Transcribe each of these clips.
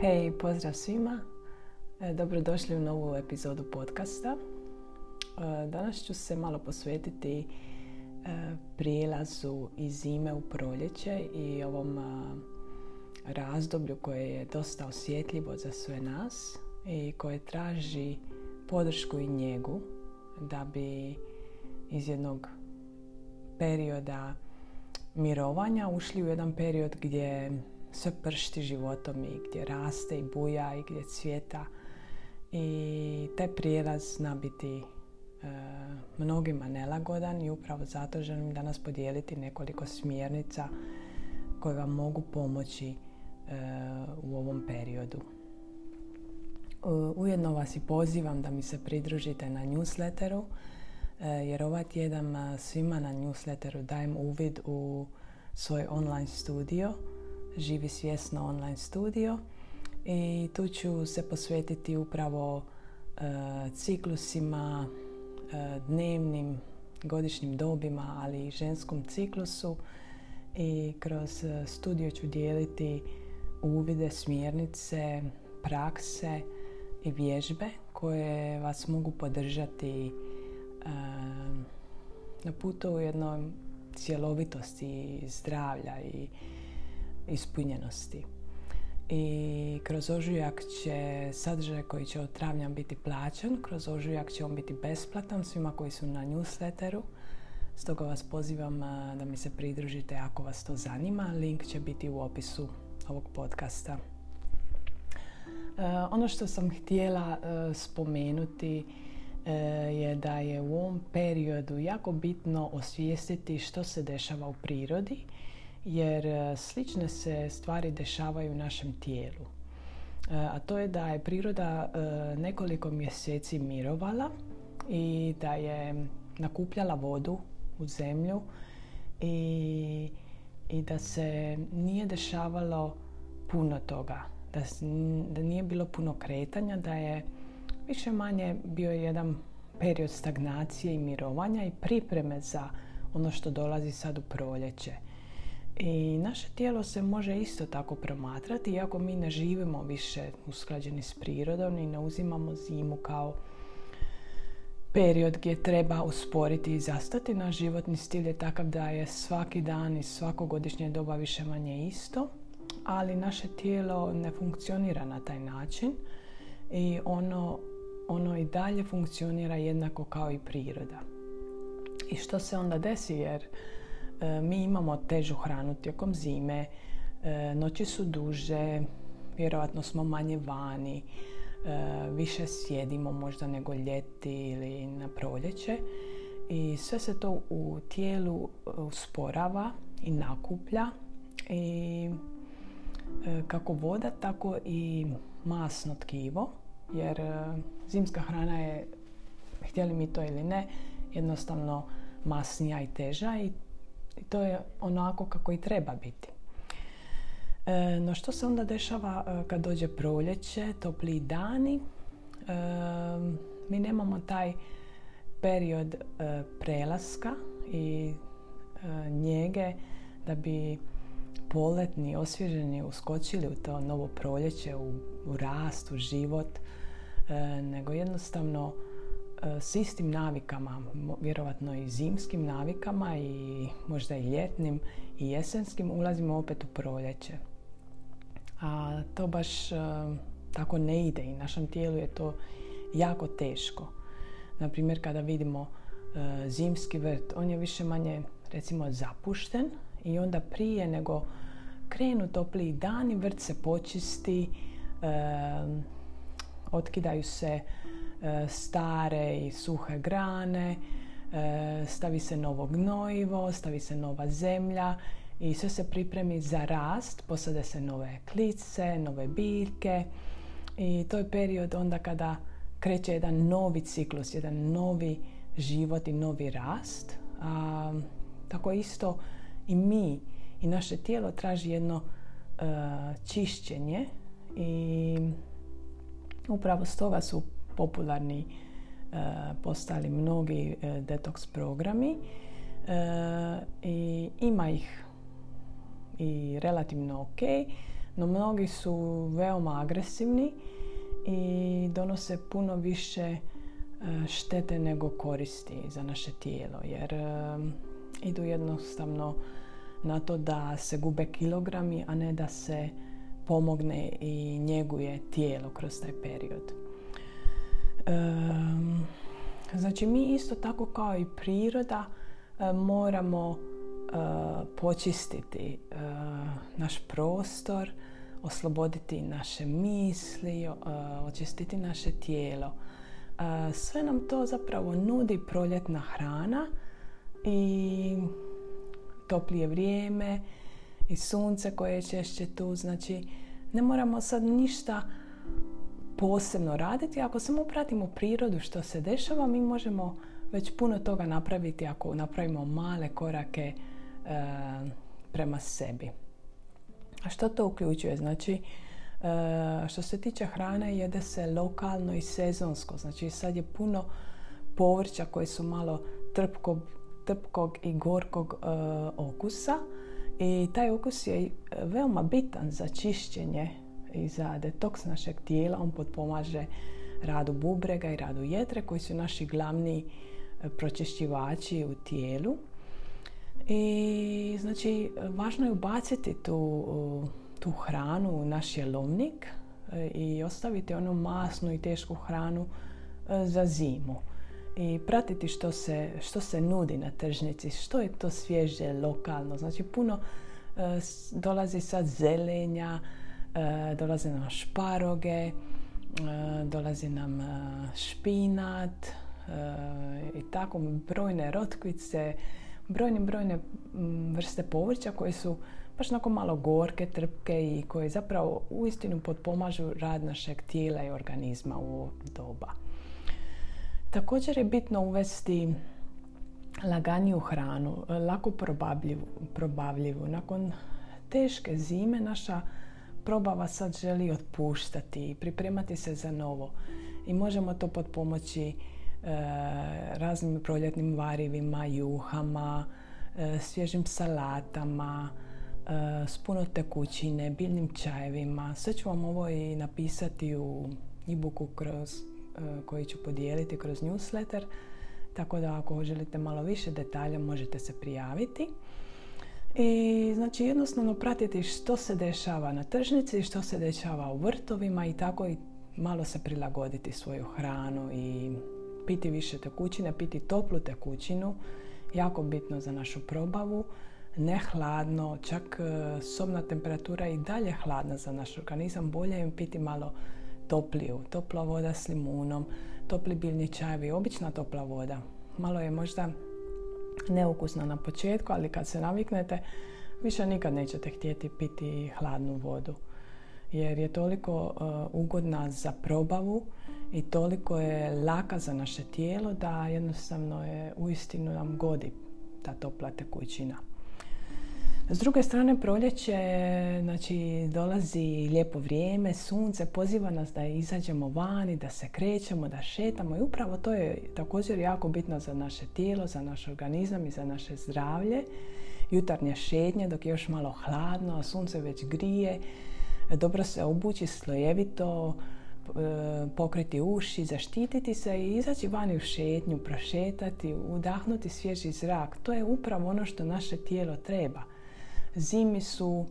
Hej, pozdrav svima. E, dobrodošli u novu epizodu podcasta. E, danas ću se malo posvetiti e, prijelazu iz zime u proljeće i ovom razdoblju koje je dosta osjetljivo za sve nas i koje traži podršku i njegu da bi iz jednog perioda mirovanja ušli u jedan period gdje sve pršti životom i gdje raste i buja i gdje cvjeta. I taj prijelaz zna biti e, mnogima nelagodan i upravo zato želim danas podijeliti nekoliko smjernica koje vam mogu pomoći e, u ovom periodu. Ujedno vas i pozivam da mi se pridružite na newsletteru e, jer ovaj tjedan svima na newsletteru dajem uvid u svoj online studio Živi svjesno online studio i tu ću se posvetiti upravo e, ciklusima, e, dnevnim, godišnjim dobima, ali i ženskom ciklusu. I kroz e, studio ću dijeliti uvide, smjernice, prakse i vježbe koje vas mogu podržati na putu u jednoj cjelovitosti zdravlja i ispunjenosti. I kroz ožujak će sadržaj koji će od travnja biti plaćan, kroz ožujak će on biti besplatan svima koji su na newsletteru. Stoga vas pozivam da mi se pridružite ako vas to zanima. Link će biti u opisu ovog podcasta. E, ono što sam htjela e, spomenuti e, je da je u ovom periodu jako bitno osvijestiti što se dešava u prirodi jer e, slične se stvari dešavaju u našem tijelu. E, a to je da je priroda e, nekoliko mjeseci mirovala i da je nakupljala vodu u zemlju i, i da se nije dešavalo puno toga, da, da nije bilo puno kretanja, da je više manje bio jedan period stagnacije i mirovanja i pripreme za ono što dolazi sad u proljeće. I naše tijelo se može isto tako promatrati, iako mi ne živimo više usklađeni s prirodom i ne uzimamo zimu kao period gdje treba usporiti i zastati. Naš životni stil je takav da je svaki dan i svako godišnje doba više manje isto, ali naše tijelo ne funkcionira na taj način i ono, ono i dalje funkcionira jednako kao i priroda. I što se onda desi jer mi imamo težu hranu tijekom zime, e, noći su duže, vjerojatno smo manje vani, e, više sjedimo možda nego ljeti ili na proljeće i sve se to u tijelu usporava i nakuplja i kako voda tako i masno tkivo jer zimska hrana je htjeli mi to ili ne jednostavno masnija i teža i i to je onako kako i treba biti. E, no što se onda dešava e, kad dođe proljeće, topli dani? E, mi nemamo taj period prelaska i njege da bi poletni, osvježeni uskočili u to novo proljeće, u, u rast, u život, nego jednostavno E, s istim navikama, vjerovatno i zimskim navikama i možda i ljetnim i jesenskim, ulazimo opet u proljeće. A to baš e, tako ne ide i našem tijelu je to jako teško. Naprimjer, kada vidimo e, zimski vrt, on je više manje recimo zapušten i onda prije nego krenu topliji dani, vrt se počisti, otkidaju se E, stare i suhe grane, e, stavi se novo gnojivo, stavi se nova zemlja i sve se pripremi za rast, posade se nove klice, nove biljke i to je period onda kada kreće jedan novi ciklus, jedan novi život i novi rast. A, tako isto i mi i naše tijelo traži jedno uh, čišćenje i upravo stoga su popularni e, postali mnogi e, detoks programi e, i ima ih i relativno ok. no mnogi su veoma agresivni i donose puno više štete nego koristi za naše tijelo jer idu jednostavno na to da se gube kilogrami, a ne da se pomogne i njeguje tijelo kroz taj period. Znači mi isto tako kao i priroda e, moramo počistiti naš prostor, osloboditi naše misli, očistiti naše tijelo. Sve nam to zapravo nudi proljetna hrana i toplije vrijeme i sunce koje je češće tu. Znači, ne moramo sad ništa posebno raditi. Ako samo pratimo prirodu što se dešava, mi možemo već puno toga napraviti ako napravimo male korake e, prema sebi. A što to uključuje? Znači, e, što se tiče hrane, jede se lokalno i sezonsko. Znači, sad je puno povrća koji su malo trpkog, trpkog i gorkog e, okusa. I taj okus je veoma bitan za čišćenje i za detoks našeg tijela. On potpomaže radu bubrega i radu jetre koji su naši glavni e, pročišćivači u tijelu. I znači važno je ubaciti tu, tu hranu u naš jelovnik e, i ostaviti onu masnu i tešku hranu e, za zimu. I pratiti što se, što se nudi na tržnici, što je to svježe, lokalno. Znači puno dolazi sad zelenja, dolaze nam šparoge, dolazi nam špinat i tako brojne rotkvice, brojne, brojne vrste povrća koje su baš onako malo gorke, trpke i koje zapravo uistinu potpomažu rad našeg tijela i organizma u doba. Također je bitno uvesti laganiju hranu, lako probavljivu, probavljivu. Nakon teške zime naša probava sad želi otpuštati i pripremati se za novo. I možemo to potpomoći E, raznim proljetnim varivima, juhama, e, svježim salatama, e, s puno tekućine, biljnim čajevima. Sve ću vam ovo i napisati u e-booku kroz, koji ću podijeliti kroz newsletter. Tako da ako želite malo više detalja možete se prijaviti. I znači jednostavno pratiti što se dešava na tržnici, što se dešava u vrtovima i tako i malo se prilagoditi svoju hranu i piti više tekućine, piti toplu tekućinu, jako bitno za našu probavu, ne hladno, čak e, sobna temperatura i dalje hladna za naš organizam, bolje je piti malo topliju, topla voda s limunom, topli biljni čajevi, obična topla voda. Malo je možda neukusna na početku, ali kad se naviknete, više nikad nećete htjeti piti hladnu vodu. Jer je toliko e, ugodna za probavu i toliko je laka za naše tijelo da jednostavno je uistinu nam godi ta topla tekućina. S druge strane proljeće, znači dolazi lijepo vrijeme, sunce, poziva nas da izađemo vani, da se krećemo, da šetamo i upravo to je također jako bitno za naše tijelo, za naš organizam i za naše zdravlje. Jutarnje šetnje dok je još malo hladno, a sunce već grije, dobro se obući slojevito, pokriti uši, zaštititi se i izaći vani u šetnju, prošetati, udahnuti svježi zrak. To je upravo ono što naše tijelo treba. Zimi su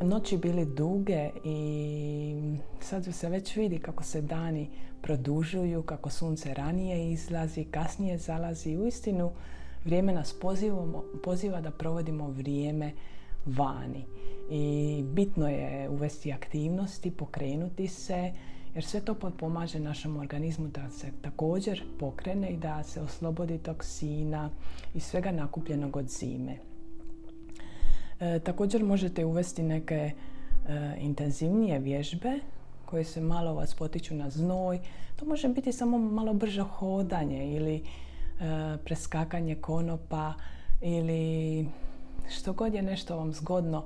noći bili duge i sad se već vidi kako se dani produžuju, kako sunce ranije izlazi, kasnije zalazi. Uistinu vrijeme nas poziva da provodimo vrijeme vani. I bitno je uvesti aktivnosti, pokrenuti se, jer sve to pomaže našem organizmu da se također pokrene i da se oslobodi toksina i svega nakupljenog od zime. E, također možete uvesti neke e, intenzivnije vježbe koje se malo vas potiču na znoj. To može biti samo malo brže hodanje ili e, preskakanje konopa ili što god je nešto vam zgodno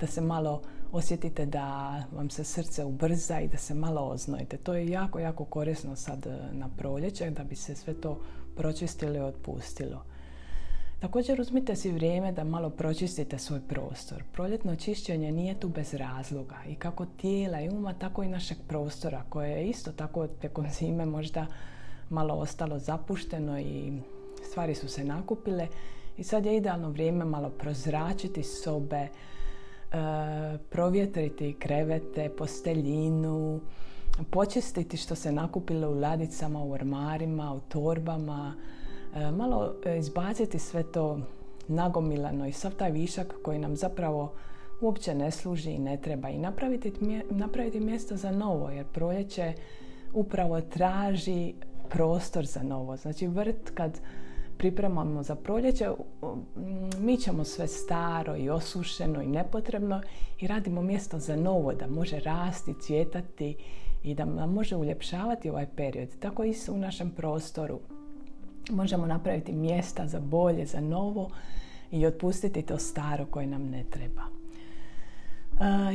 da se malo osjetite da vam se srce ubrza i da se malo oznojite. To je jako, jako korisno sad e, na proljeće da bi se sve to pročistilo i otpustilo. Također uzmite si vrijeme da malo pročistite svoj prostor. Proljetno čišćenje nije tu bez razloga i kako tijela i uma, tako i našeg prostora koje je isto tako tijekom zime možda malo ostalo zapušteno i stvari su se nakupile i sad je idealno vrijeme malo prozračiti sobe, e, provjetriti krevete, posteljinu, počistiti što se nakupilo u ladicama, u ormarima, u torbama, malo izbaciti sve to nagomilano i sav taj višak koji nam zapravo uopće ne služi i ne treba i napraviti, napraviti mjesto za novo jer proljeće upravo traži prostor za novo. Znači vrt kad pripremamo za proljeće, mi ćemo sve staro i osušeno i nepotrebno i radimo mjesto za novo, da može rasti, cvjetati i da može uljepšavati ovaj period. Tako i u našem prostoru. Možemo napraviti mjesta za bolje, za novo i otpustiti to staro koje nam ne treba.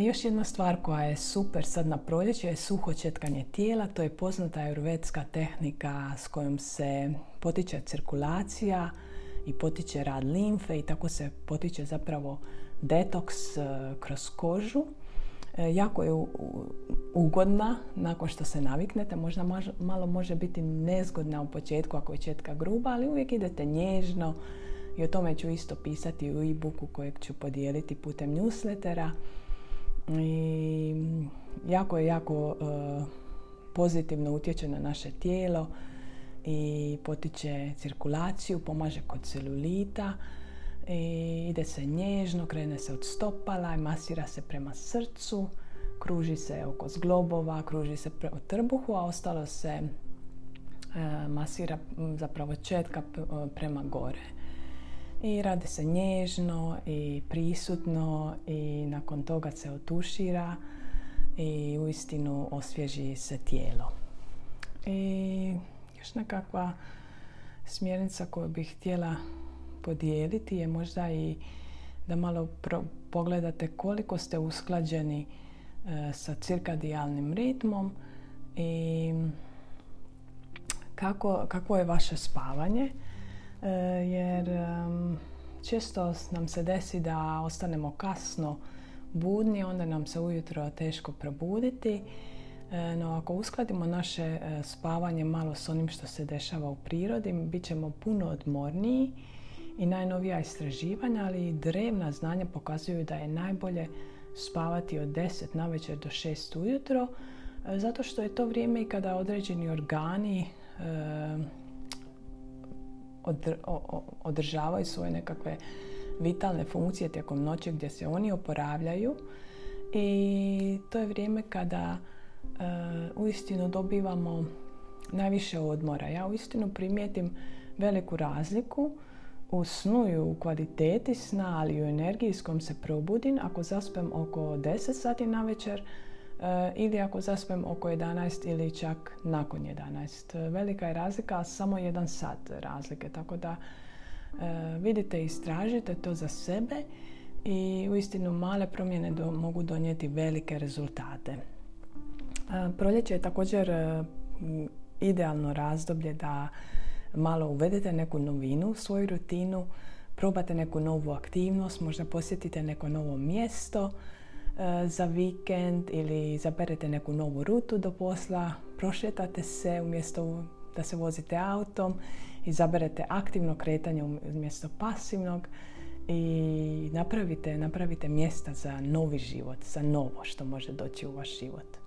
još jedna stvar koja je super sad na proljeće je suho četkanje tijela. To je poznata ajurvedska tehnika s kojom se potiče cirkulacija i potiče rad limfe i tako se potiče zapravo detoks e, kroz kožu. E, jako je ugodna nakon što se naviknete. Možda malo može biti nezgodna u početku ako je četka gruba, ali uvijek idete nježno i o tome ću isto pisati u e-booku kojeg ću podijeliti putem newslettera. I jako je jako e, pozitivno utječe na naše tijelo i potiče cirkulaciju, pomaže kod celulita i ide se nježno, krene se od stopala i masira se prema srcu, kruži se oko zglobova, kruži se prema trbuhu, a ostalo se e, masira zapravo četka prema gore. I radi se nježno i prisutno i nakon toga se otušira i uistinu osvježi se tijelo. I još nekakva smjernica koju bih htjela podijeliti je možda i da malo pogledate koliko ste usklađeni e, sa cirkadijalnim ritmom i kako, kako je vaše spavanje e, jer često nam se desi da ostanemo kasno budni, onda nam se ujutro teško probuditi E, no, ako uskladimo naše spavanje malo s onim što se dešava u prirodi, bit ćemo puno odmorniji i najnovija istraživanja, ali i drevna znanja pokazuju da je najbolje spavati od 10 na večer do 6 ujutro, e, zato što je to vrijeme i kada određeni organi održavaju svoje nekakve vitalne funkcije tijekom noći gdje se oni oporavljaju i to je vrijeme kada uh, uistinu dobivamo najviše odmora. Ja uistinu primijetim veliku razliku u snu u kvaliteti sna, ali u energiji s kojom se probudim ako zaspem oko 10 sati na večer uh, ili ako zaspem oko 11 ili čak nakon 11. Velika je razlika, samo jedan sat razlike, tako da uh, vidite i istražite to za sebe i uistinu male promjene mogu donijeti velike rezultate. Proljeće je također e, idealno razdoblje da malo uvedete neku novinu u svoju rutinu, probate neku novu aktivnost, možda posjetite neko novo mjesto e, za vikend ili izaberete neku novu rutu do posla, prošetate se umjesto da se vozite autom, izaberete aktivno kretanje umjesto pasivnog i napravite, napravite mjesta za novi život, za novo što može doći u vaš život.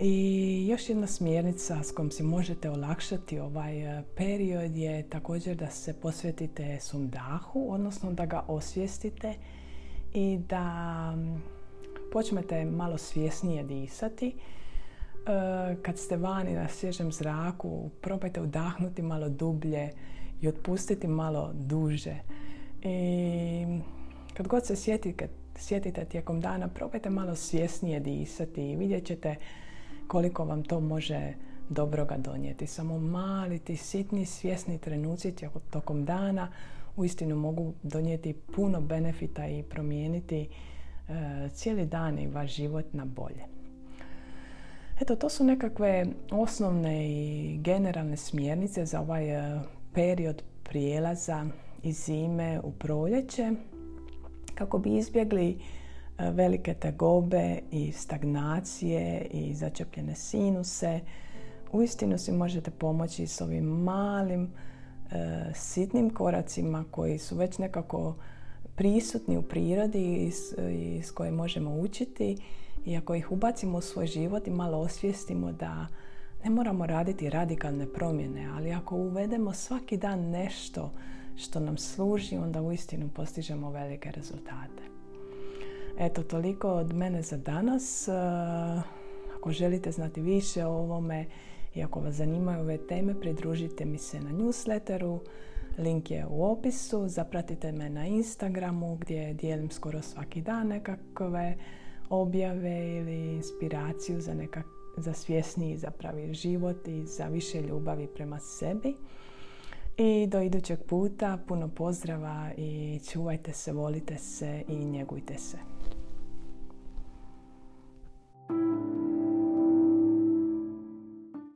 I još jedna smjernica s kojom si možete olakšati ovaj e, period je također da se posvetite svom dahu, odnosno da ga osvijestite i da počnete malo svjesnije disati. E, kad ste vani na svježem zraku, probajte udahnuti malo dublje i otpustiti malo duže. I kad god se sjetite, sjetite tijekom dana, probajte malo svjesnije disati i vidjet ćete koliko vam to može dobroga donijeti. Samo mali, ti sitni, svjesni trenuci tokom dana uistinu mogu donijeti puno benefita i promijeniti e, cijeli dan i vaš život na bolje. Eto, to su nekakve osnovne i generalne smjernice za ovaj e, period prijelaza iz zime u proljeće kako bi izbjegli velike tegobe i stagnacije i začepljene sinuse. Uistinu si možete pomoći s ovim malim e, sitnim koracima koji su već nekako prisutni u prirodi i s, koje možemo učiti i ako ih ubacimo u svoj život i malo osvijestimo da ne moramo raditi radikalne promjene, ali ako uvedemo svaki dan nešto što nam služi, onda uistinu postižemo velike rezultate. Eto, toliko od mene za danas. E, ako želite znati više o ovome i ako vas zanimaju ove teme, pridružite mi se na newsletteru. Link je u opisu. Zapratite me na Instagramu gdje dijelim skoro svaki dan nekakve objave ili inspiraciju za, nekak, za svjesniji zapravi život i za više ljubavi prema sebi. I do idućeg puta puno pozdrava i čuvajte se, volite se i njegujte se.